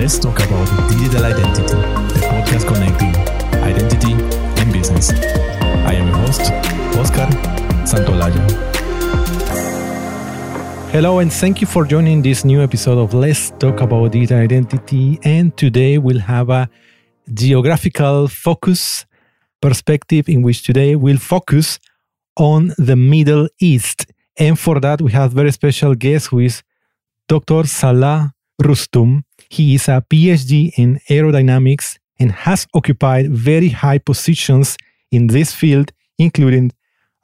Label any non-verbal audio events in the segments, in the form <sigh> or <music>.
Let's talk about digital identity, the podcast connecting identity and business. I am your host, Oscar Santolaya. Hello, and thank you for joining this new episode of Let's Talk About Digital Identity. And today we'll have a geographical focus perspective in which today we'll focus on the Middle East. And for that, we have very special guest who is Dr. Salah Rustum. He is a PhD in aerodynamics and has occupied very high positions in this field, including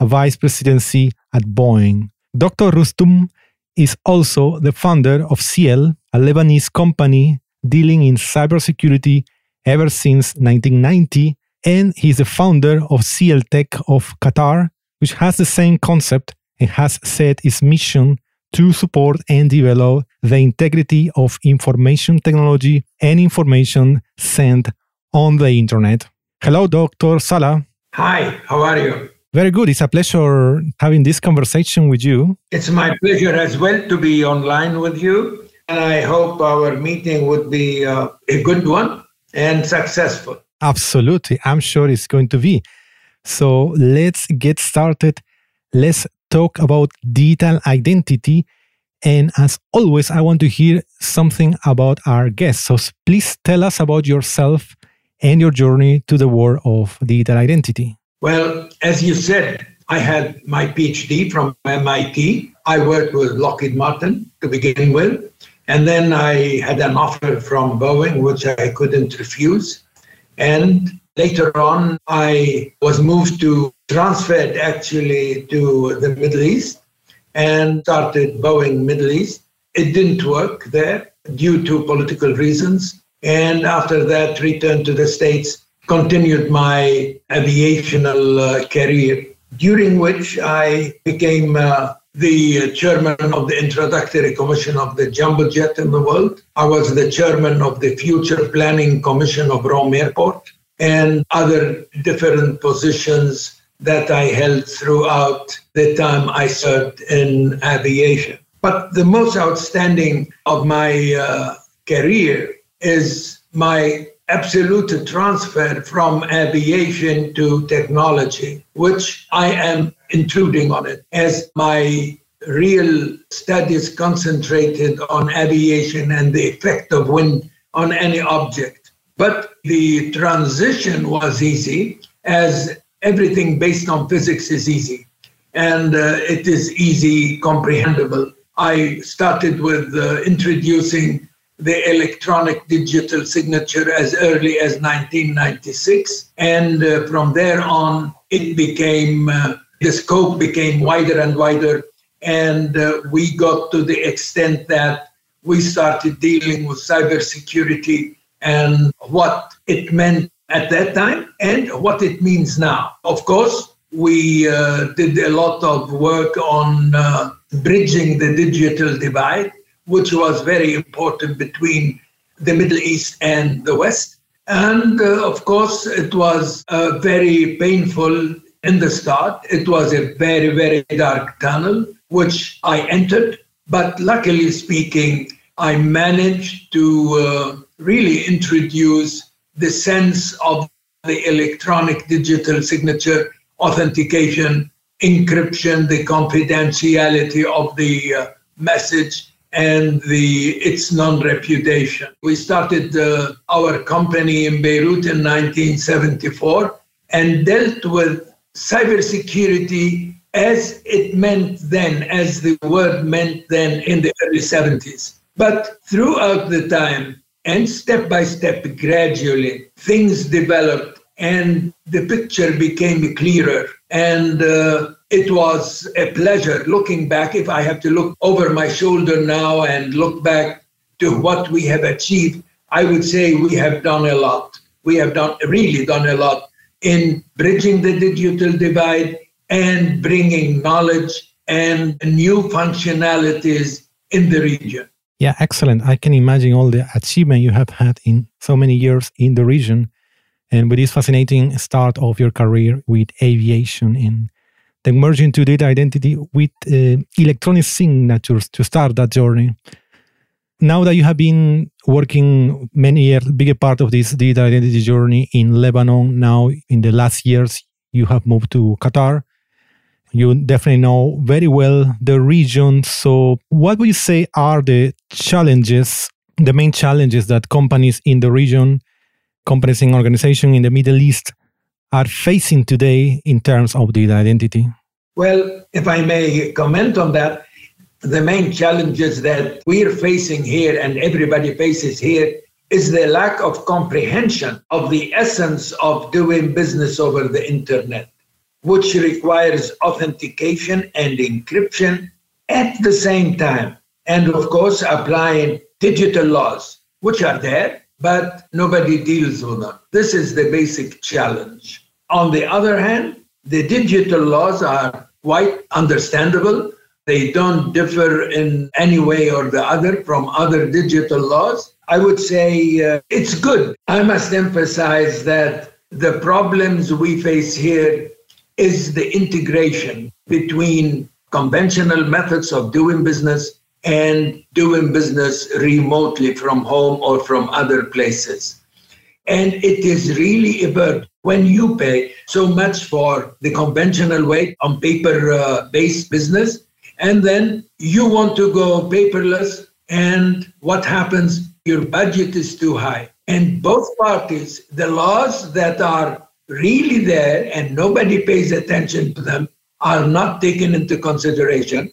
a vice presidency at Boeing. Dr. Rustum is also the founder of Ciel, a Lebanese company dealing in cybersecurity ever since 1990, and he's the founder of Ciel Tech of Qatar, which has the same concept and has set its mission to support and develop the integrity of information technology and information sent on the internet. Hello, Dr. Salah. Hi, how are you? Very good. It's a pleasure having this conversation with you. It's my pleasure as well to be online with you. And I hope our meeting would be uh, a good one and successful. Absolutely. I'm sure it's going to be. So let's get started. Let's talk about digital identity. And as always, I want to hear something about our guests. So please tell us about yourself and your journey to the world of digital identity. Well, as you said, I had my PhD from MIT. I worked with Lockheed Martin to begin with. And then I had an offer from Boeing, which I couldn't refuse. And later on, I was moved to, transferred actually to the Middle East and started Boeing Middle East. It didn't work there due to political reasons. And after that, returned to the States, continued my aviational uh, career, during which I became uh, the chairman of the introductory commission of the jumbo jet in the world. I was the chairman of the future planning commission of Rome Airport and other different positions that I held throughout the time I served in aviation. But the most outstanding of my uh, career is my absolute transfer from aviation to technology, which I am intruding on it as my real studies concentrated on aviation and the effect of wind on any object. But the transition was easy as everything based on physics is easy and uh, it is easy comprehensible. I started with uh, introducing the electronic digital signature as early as 1996. And uh, from there on, it became, uh, the scope became wider and wider. And uh, we got to the extent that we started dealing with cybersecurity and what it meant at that time and what it means now. Of course, we uh, did a lot of work on uh, bridging the digital divide which was very important between the Middle East and the West. And uh, of course, it was uh, very painful in the start. It was a very, very dark tunnel, which I entered. But luckily speaking, I managed to uh, really introduce the sense of the electronic digital signature authentication, encryption, the confidentiality of the uh, message, and the its non-repudiation. We started uh, our company in Beirut in 1974 and dealt with cybersecurity as it meant then, as the word meant then in the early 70s. But throughout the time, and step by step, gradually, things developed and the picture became clearer. And uh, it was a pleasure looking back. If I have to look over my shoulder now and look back to what we have achieved, I would say we have done a lot. We have done really done a lot in bridging the digital divide and bringing knowledge and new functionalities in the region. Yeah, excellent. I can imagine all the achievement you have had in so many years in the region and with this fascinating start of your career with aviation in the merging to data identity with uh, electronic signatures to start that journey. now that you have been working many years, bigger part of this data identity journey in Lebanon, now in the last years, you have moved to Qatar. You definitely know very well the region. So, what would you say are the challenges, the main challenges that companies in the region, companies in organization in the Middle East are facing today in terms of digital identity? Well, if I may comment on that, the main challenges that we're facing here and everybody faces here is the lack of comprehension of the essence of doing business over the internet, which requires authentication and encryption at the same time. And of course, applying digital laws, which are there, but nobody deals with them. This is the basic challenge. On the other hand, the digital laws are quite understandable they don't differ in any way or the other from other digital laws. I would say uh, it's good. I must emphasize that the problems we face here is the integration between conventional methods of doing business and doing business remotely from home or from other places. And it is really a burden when you pay so much for the conventional way on paper uh, based business and then you want to go paperless, and what happens? Your budget is too high. And both parties, the laws that are really there and nobody pays attention to them, are not taken into consideration.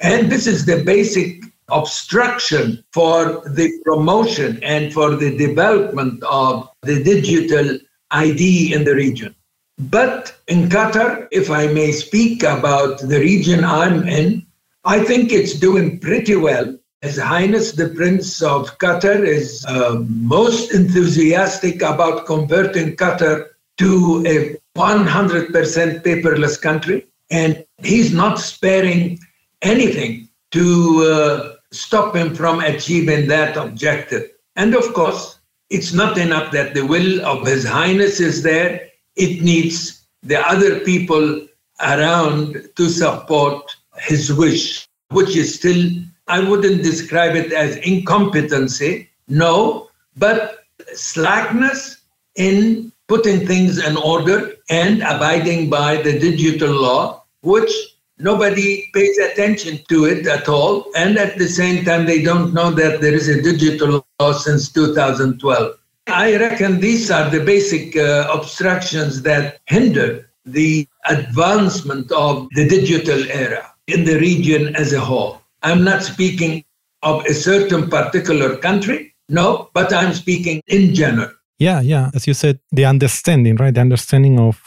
And this is the basic obstruction for the promotion and for the development of the digital ID in the region. But in Qatar, if I may speak about the region I'm in, I think it's doing pretty well. His Highness the Prince of Qatar is uh, most enthusiastic about converting Qatar to a 100% paperless country. And he's not sparing anything to uh, stop him from achieving that objective. And of course, it's not enough that the will of His Highness is there it needs the other people around to support his wish, which is still, I wouldn't describe it as incompetency, no, but slackness in putting things in order and abiding by the digital law, which nobody pays attention to it at all. And at the same time, they don't know that there is a digital law since 2012. I reckon these are the basic uh, obstructions that hinder the advancement of the digital era in the region as a whole. I'm not speaking of a certain particular country, no, but I'm speaking in general. Yeah, yeah. As you said, the understanding, right? The understanding of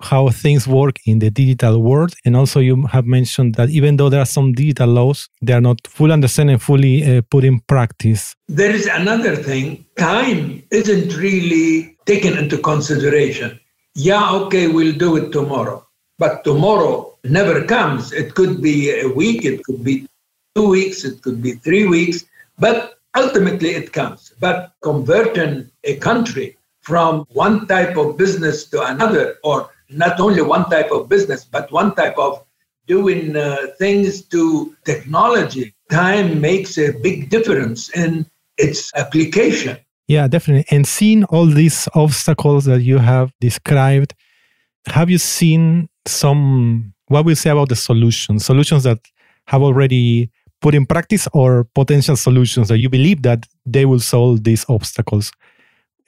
how things work in the digital world. And also, you have mentioned that even though there are some digital laws, they are not fully understood and fully uh, put in practice. There is another thing time isn't really taken into consideration. Yeah, okay, we'll do it tomorrow. But tomorrow never comes. It could be a week, it could be two weeks, it could be three weeks, but ultimately it comes. But converting a country from one type of business to another, or not only one type of business, but one type of doing uh, things to technology. Time makes a big difference in its application. Yeah, definitely. And seeing all these obstacles that you have described, have you seen some, what we say about the solutions? Solutions that have already put in practice or potential solutions that you believe that they will solve these obstacles?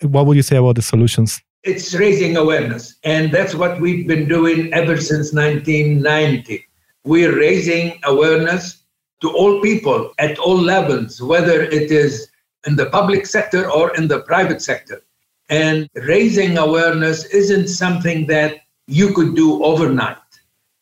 What would you say about the solutions? it's raising awareness. And that's what we've been doing ever since 1990. We're raising awareness to all people at all levels, whether it is in the public sector or in the private sector. And raising awareness isn't something that you could do overnight.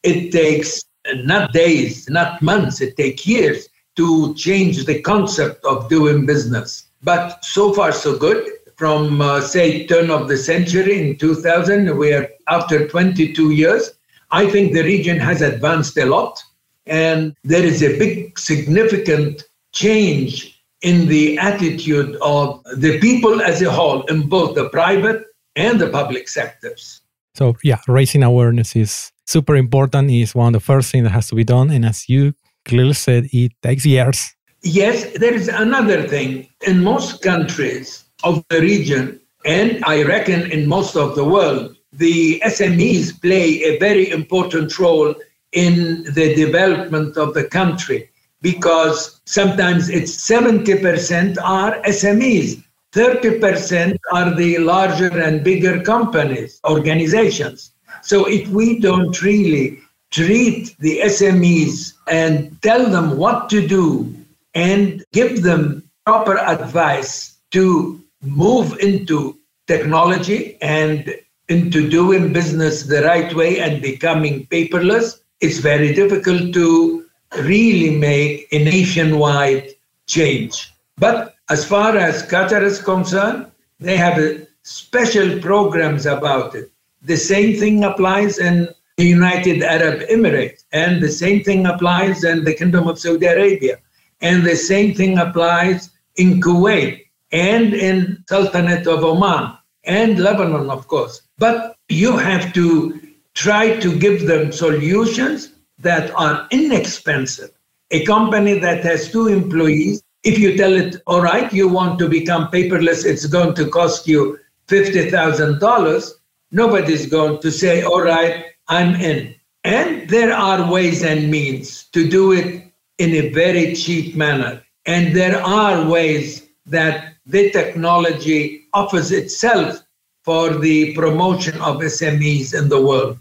It takes not days, not months, it takes years to change the concept of doing business. But so far, so good from, uh, say, turn of the century in 2000, where after 22 years, I think the region has advanced a lot. And there is a big, significant change in the attitude of the people as a whole in both the private and the public sectors. So, yeah, raising awareness is super important, is one of the first things that has to be done. And as you clearly said, it takes years Yes, there is another thing. In most countries of the region, and I reckon in most of the world, the SMEs play a very important role in the development of the country because sometimes it's 70% are SMEs, 30% are the larger and bigger companies, organizations. So if we don't really treat the SMEs and tell them what to do and give them proper advice to move into technology and into doing business the right way and becoming paperless, it's very difficult to really make a nationwide change. But as far as Qatar is concerned, they have special programs about it. The same thing applies in the United Arab Emirates, and the same thing applies in the Kingdom of Saudi Arabia, and the same thing applies in Kuwait and in Sultanate of Oman and Lebanon, of course. But you have to try to give them solutions that are inexpensive. A company that has two employees, if you tell it, all right, you want to become paperless, it's going to cost you $50,000, nobody's going to say, all right, I'm in. And there are ways and means to do it in a very cheap manner. And there are ways that the technology offers itself for the promotion of SMEs in the world.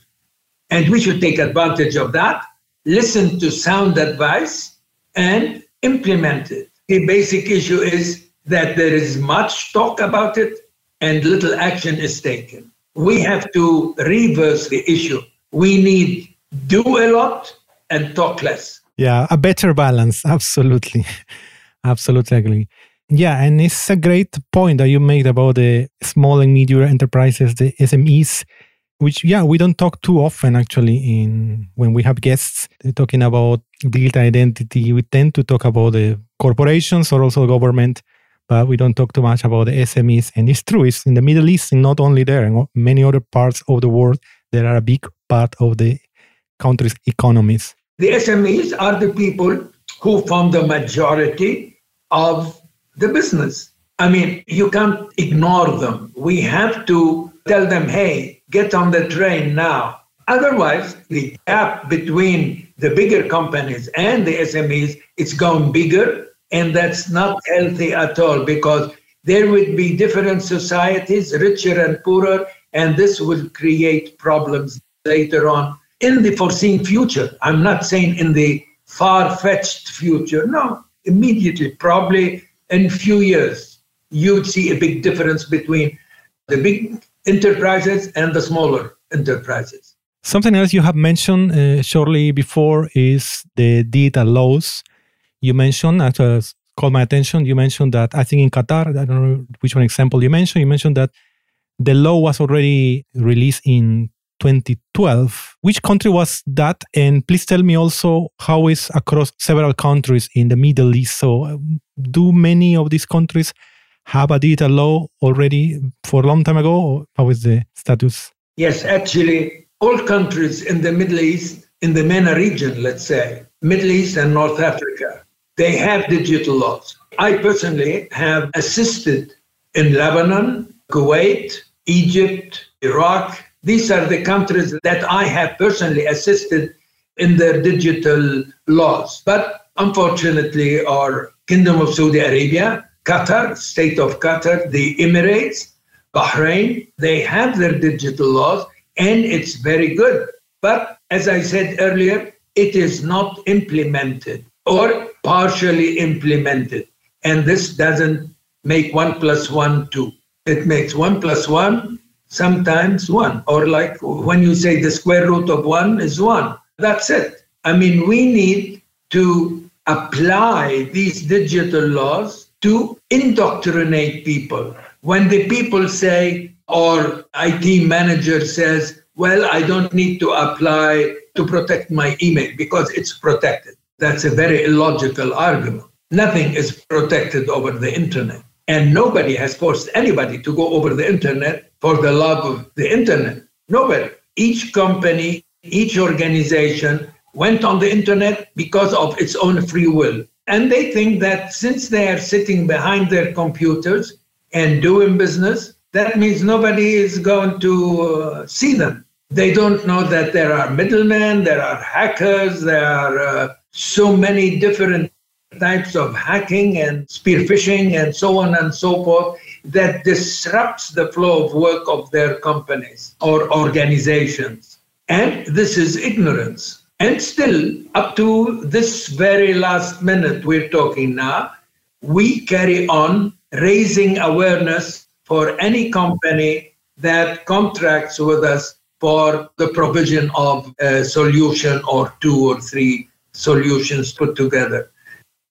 And we should take advantage of that, listen to sound advice, and implement it. The basic issue is that there is much talk about it and little action is taken. We have to reverse the issue. We need do a lot and talk less. Yeah, a better balance. <laughs> Absolutely. Absolutely agree. Yeah, and it's a great point that you made about the small and medium enterprises, the SMEs, which yeah, we don't talk too often actually in when we have guests eh, talking about digital identity. We tend to talk about the corporations or also government, but we don't talk too much about the SMEs. And it's true, it's in the Middle East, and not only there, in many other parts of the world, there are a big part of the country's economies. The SMEs are the people who form the majority of the business. I mean, you can't ignore them. We have to tell them, hey, get on the train now. Otherwise, the gap between the bigger companies and the SMEs is going bigger, and that's not healthy at all because there would be different societies, richer and poorer, and this will create problems later on in the foreseen future. I'm not saying in the far fetched future, no, immediately, probably in few years, you'd see a big difference between the big enterprises and the smaller enterprises. Something else you have mentioned uh, shortly before is the data laws. You mentioned, actually, called my attention. You mentioned that I think in Qatar, I don't know which one example you mentioned. You mentioned that the law was already released in 2012. Which country was that? And please tell me also how is across several countries in the Middle East. So, um, do many of these countries have a digital law already for a long time ago? Or how is the status? Yes, actually, all countries in the Middle East, in the MENA region, let's say, Middle East and North Africa, they have digital laws. I personally have assisted in Lebanon, Kuwait, Egypt, Iraq, these are the countries that I have personally assisted in their digital laws. But unfortunately, our Kingdom of Saudi Arabia, Qatar, State of Qatar, the Emirates, Bahrain, they have their digital laws and it's very good. But as I said earlier, it is not implemented or partially implemented. And this doesn't make one plus one two. It makes one plus one sometimes one. Or like when you say the square root of one is one. That's it. I mean, we need to apply these digital laws to indoctrinate people. When the people say, or IT manager says, well, I don't need to apply to protect my email because it's protected. That's a very illogical argument. Nothing is protected over the internet. And nobody has forced anybody to go over the internet for the love of the internet. Nobody. Each company, each organization went on the internet because of its own free will. And they think that since they are sitting behind their computers and doing business, that means nobody is going to uh, see them. They don't know that there are middlemen, there are hackers, there are uh, so many different types of hacking and spearphishing and so on and so forth that disrupts the flow of work of their companies or organizations. And this is ignorance. And still, up to this very last minute we're talking now, we carry on raising awareness for any company that contracts with us for the provision of a solution or two or three solutions put together.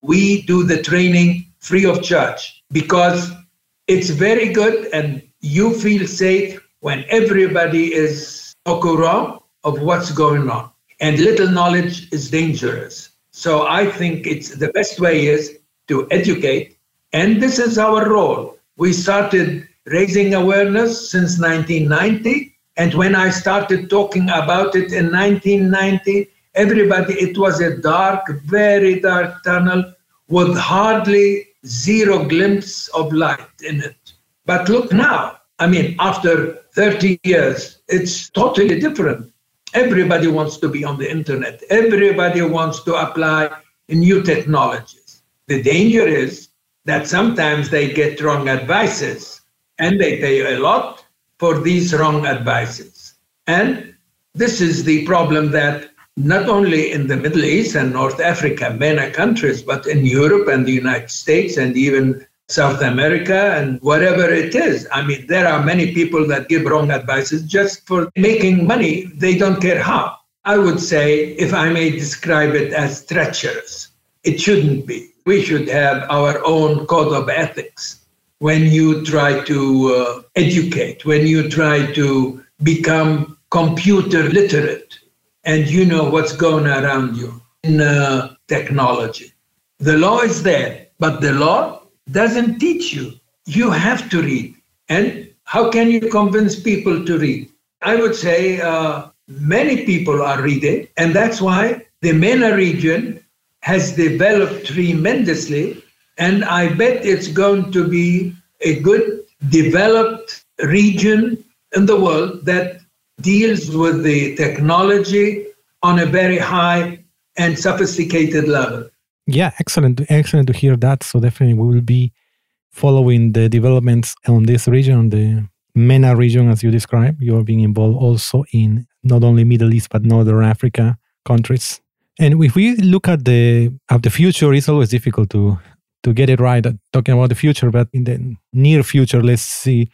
We do the training free of charge because it's very good and you feel safe when everybody is au courant of what's going on. And little knowledge is dangerous. So I think it's the best way is to educate. And this is our role. We started raising awareness since 1990. And when I started talking about it in 1990, everybody, it was a dark, very dark tunnel with hardly zero glimpse of light in it. But look now, I mean, after 30 years, it's totally different. Everybody wants to be on the internet, everybody wants to apply new technologies. The danger is that sometimes they get wrong advices and they pay a lot for these wrong advices. And this is the problem that not only in the Middle East and North Africa, many countries, but in Europe and the United States and even South America and whatever it is. I mean, there are many people that give wrong advices just for making money. They don't care how. I would say, if I may describe it as treacherous, it shouldn't be. We should have our own code of ethics when you try to uh, educate, when you try to become computer literate and you know what's going around you in uh, technology. The law is there, but the law doesn't teach you. You have to read. And how can you convince people to read? I would say uh, many people are reading, and that's why the MENA region has developed tremendously. And I bet it's going to be a good developed region in the world that deals with the technology on a very high and sophisticated level. Yeah, excellent. Excellent to hear that. So definitely we will be following the developments on this region, the MENA region, as you described. You are being involved also in not only Middle East but Northern Africa countries. And if we look at the at the future, it's always difficult to to get it right. Uh, talking about the future, but in the near future, let's see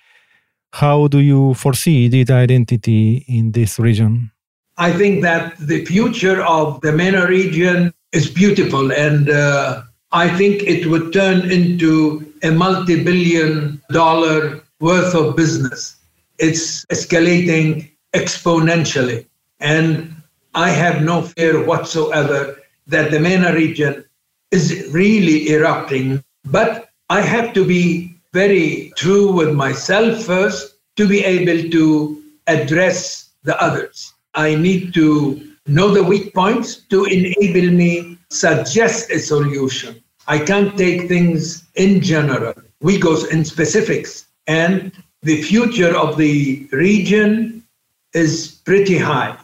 how do you foresee data identity in this region? I think that the future of the MENA region is beautiful, and uh, I think it would turn into a multi billion dollar worth of business. It's escalating exponentially. And I have no fear whatsoever that the MENA region is really erupting. But I have to be very true with myself first to be able to address the others. I need to know the weak points to enable me suggest a solution. I can't take things in general. We go in specifics. And the future of the region is pretty high.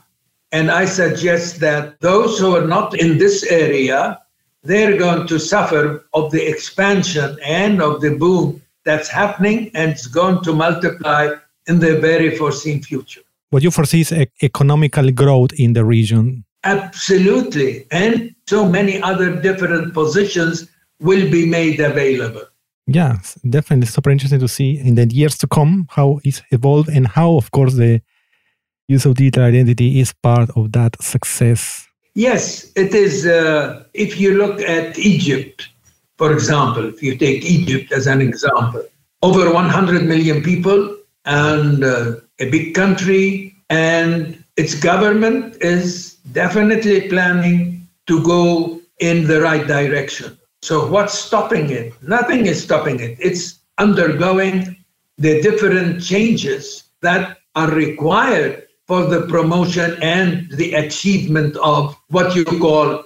And I suggest that those who are not in this area, they're going to suffer of the expansion and of the boom that's happening and it's going to multiply in the very foreseen future. What you foresee is economical growth in the region. Absolutely. And so many other different positions will be made available. Yeah, definitely super interesting to see in the years to come how it's evolved and how, of course, the use of digital identity is part of that success. Yes, it is. Uh, if you look at Egypt, for example, if you take Egypt as an example, over 100 million people and uh, a big country, and its government is definitely planning to go in the right direction. So, what's stopping it? Nothing is stopping it. It's undergoing the different changes that are required for the promotion and the achievement of what you call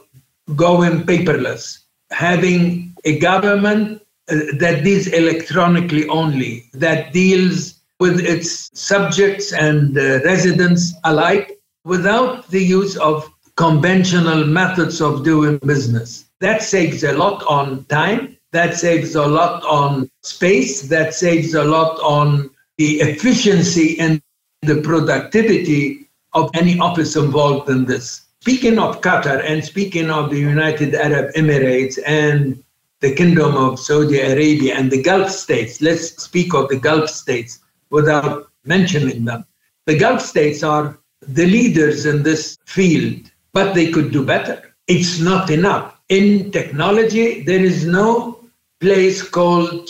going paperless. having a government uh, that deals electronically only, that deals with its subjects and uh, residents alike without the use of conventional methods of doing business. That saves a lot on time, that saves a lot on space, that saves a lot on the efficiency and the productivity of any office involved in this. Speaking of Qatar and speaking of the United Arab Emirates and the Kingdom of Saudi Arabia and the Gulf states, let's speak of the Gulf states without mentioning them. The Gulf states are the leaders in this field, but they could do better. It's not enough. In technology, there is no place called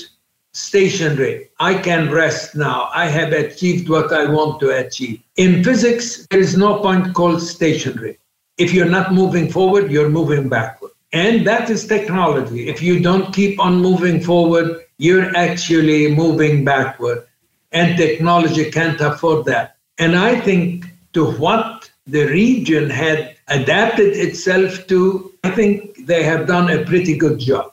stationary. I can rest now. I have achieved what I want to achieve. In physics, there is no point called stationary. If you're not moving forward, you're moving backward. And that is technology. If you don't keep on moving forward, you're actually moving backward. And technology can't afford that. And I think to what the region had adapted itself to, I think they have done a pretty good job.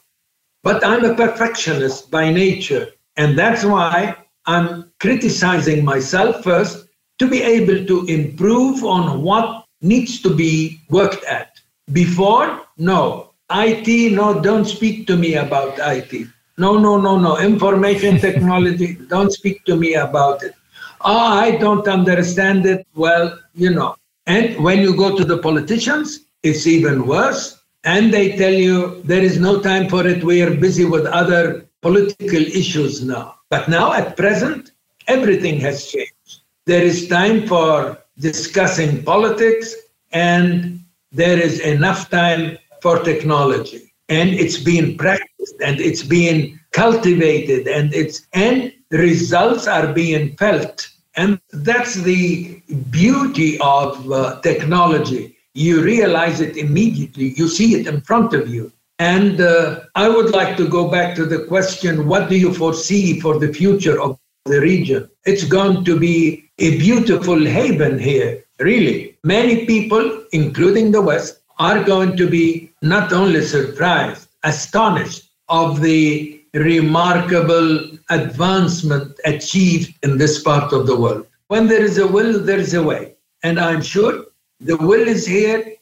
But I'm a perfectionist by nature. And that's why I'm criticizing myself first to be able to improve on what needs to be worked at. Before, no. IT, no, don't speak to me about IT. No, no, no, no. Information <laughs> technology, don't speak to me about it. Oh, I don't understand it. Well, you know. And when you go to the politicians, it's even worse and they tell you there is no time for it, we are busy with other political issues now. But now, at present, everything has changed. There is time for discussing politics, and there is enough time for technology. And it's being practiced and it's being cultivated and it's and results are being felt. And that's the beauty of uh, technology you realize it immediately. You see it in front of you. And uh, I would like to go back to the question what do you foresee for the future of the region? It's going to be a beautiful haven here, really. Many people, including the West, are going to be not only surprised, astonished of the remarkable advancement achieved in this part of the world. When there is a will, there is a way. And I'm sure the will is here,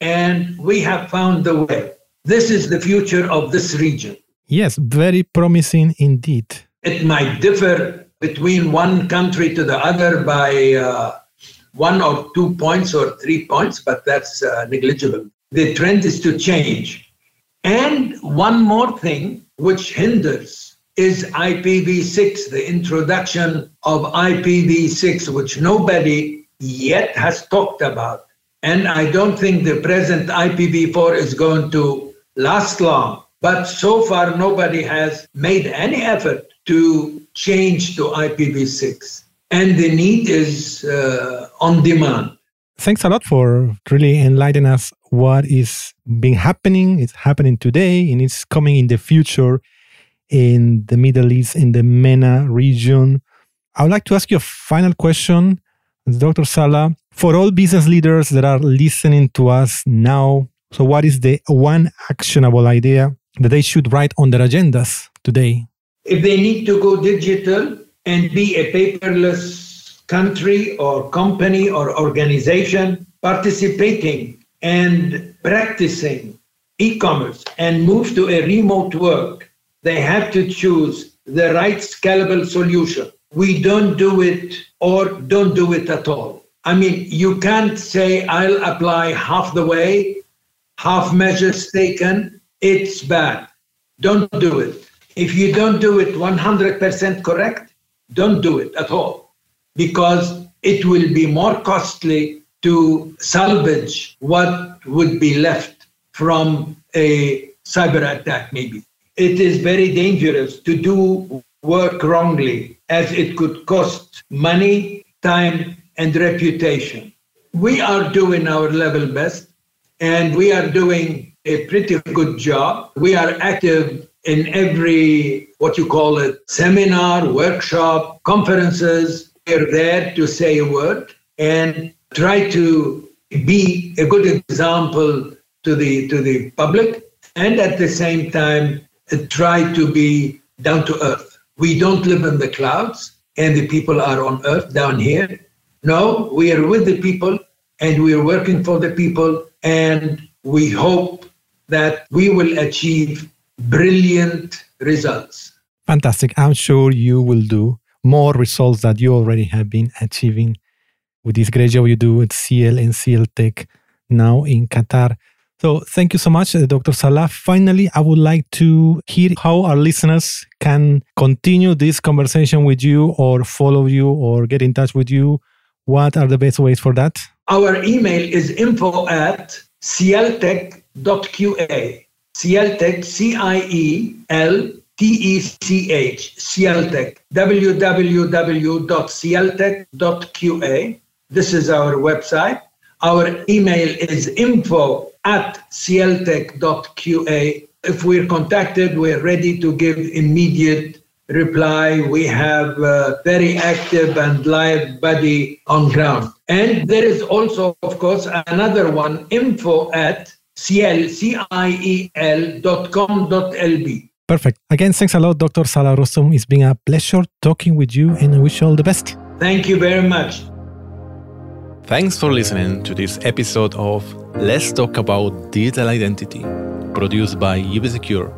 and we have found the way. This is the future of this region. Yes, very promising indeed. It might differ between one country to the other by uh, one or two points or three points, but that's uh, negligible. The trend is to change. And one more thing which hinders is IPv6, the introduction of IPv6, which nobody yet has talked about. And I don't think the present IPv4 is going to last long. But so far, nobody has made any effort to change to IPv6. And the need is uh, on demand. Thanks a lot for really enlightening us what is being happening. It's happening today and it's coming in the future in the Middle East, in the MENA region. I would like to ask you a final question. Dr. Salah, for all business leaders that are listening to us now, so what is the one actionable idea that they should write on their agendas today? If they need to go digital and be a paperless country or company or organization, participating and practicing e commerce and move to a remote work, they have to choose the right scalable solution we don't do it or don't do it at all. I mean, you can't say, I'll apply half the way, half measures taken. It's bad. Don't do it. If you don't do it 100% correct, don't do it at all because it will be more costly to salvage what would be left from a cyber attack, maybe. It is very dangerous to do work wrongly, as it could cost money, time, and reputation. We are doing our level best, and we are doing a pretty good job. We are active in every, what you call it, seminar, workshop, conferences. We're there to say a word and try to be a good example to the to the public and at the same time uh, try to be down to earth. We don't live in the clouds and the people are on earth down here. No, we are with the people and we are working for the people and we hope that we will achieve brilliant results. Fantastic. I'm sure you will do more results that you already have been achieving with this great job you do at Ciel and Ciel Tech now in Qatar. So thank you so much, uh, Dr. Salah. Finally, I would like to hear how our listeners can continue this conversation with you or follow you or get in touch with you. What are the best ways for that? Our email is info at cieltech.qa. Cieltech, C-I-E-L-T-E-C-H, Cieltech, www.cieltech.qa. This is our website. Our email is info at cieltech.qa. If we're contacted, we're ready to give immediate reply. We have a very active and live buddy on ground. And there is also, of course, another one, info at ciel, C-I-E-L dot com dot lb. Perfect. Again, thanks a lot, Dr. Salah Rostom. It's been a pleasure talking with you and I wish you all the best. Thank you very much. Thanks for listening to this episode of Let's Talk About Digital Identity, produced by UbiSecure.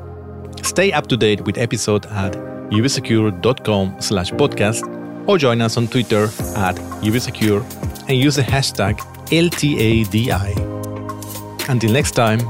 Stay up to date with episode at ubisecure.com slash podcast or join us on Twitter at ubisecure and use the hashtag LTADI. Until next time,